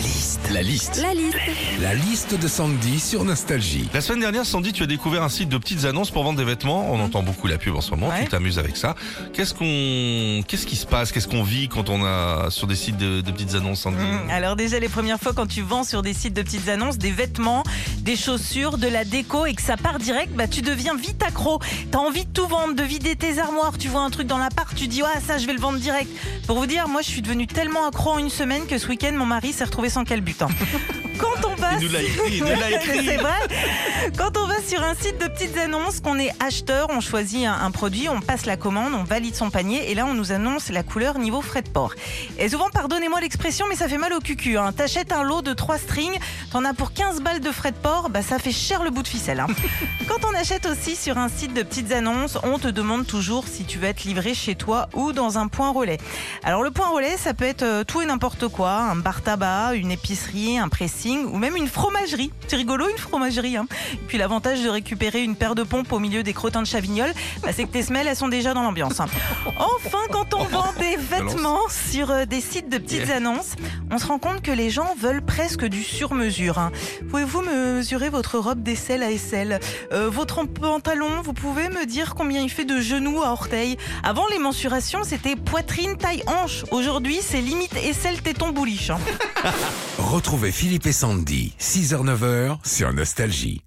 La liste. La liste. La liste. La liste de Sandy sur Nostalgie. La semaine dernière, Sandy, tu as découvert un site de petites annonces pour vendre des vêtements. On entend beaucoup la pub en ce moment. Ouais. Tu t'amuses avec ça. Qu'est-ce qu'on, qu'est-ce qui se passe? Qu'est-ce qu'on vit quand on a sur des sites de, de petites annonces, Sandy? Mmh, Alors déjà les premières fois quand tu vends sur des sites de petites annonces des vêtements, des chaussures, de la déco et que ça part direct, bah tu deviens vite accro. T'as envie de tout vendre, de vider tes armoires. Tu vois un truc dans l'appart, tu dis ah ça je vais le vendre direct. Pour vous dire, moi je suis devenue tellement accro en une semaine que ce week-end mon mari s'est retrouvé sans calbut. hein. Quand on Il nous l'a écrit, il nous l'a écrit. C'est vrai. Quand on va sur un site de petites annonces, qu'on est acheteur, on choisit un, un produit, on passe la commande, on valide son panier et là on nous annonce la couleur niveau frais de port. Et souvent, pardonnez-moi l'expression, mais ça fait mal au cucu. Hein. T'achètes un lot de 3 strings, t'en as pour 15 balles de frais de port, bah ça fait cher le bout de ficelle. hein. Quand on achète aussi sur un site de petites annonces, on te demande toujours si tu veux être livré chez toi ou dans un point relais. Alors le point relais, ça peut être euh, tout et n'importe quoi, un bar tabac, une épicerie, un pressing ou même une fromagerie. C'est rigolo une fromagerie. Hein. Puis l'avantage de récupérer une paire de pompes au milieu des crottins de Chavignol, bah, c'est que tes semelles, elles sont déjà dans l'ambiance. hein. Enfin, quand on vend des sur euh, des sites de petites Yeah. annonces, on se rend compte que les gens veulent presque du sur-mesure. hein. Pouvez-vous me mesurer votre robe d'aisselle à aisselle Euh, Votre pantalon, vous pouvez me dire combien il fait de genoux à orteils? Avant, les mensurations, c'était poitrine, taille, hanche. Aujourd'hui, c'est limite aisselle, téton, bouliche. hein. Retrouvez Philippe et Sandy, 6h-9h sur Nostalgie.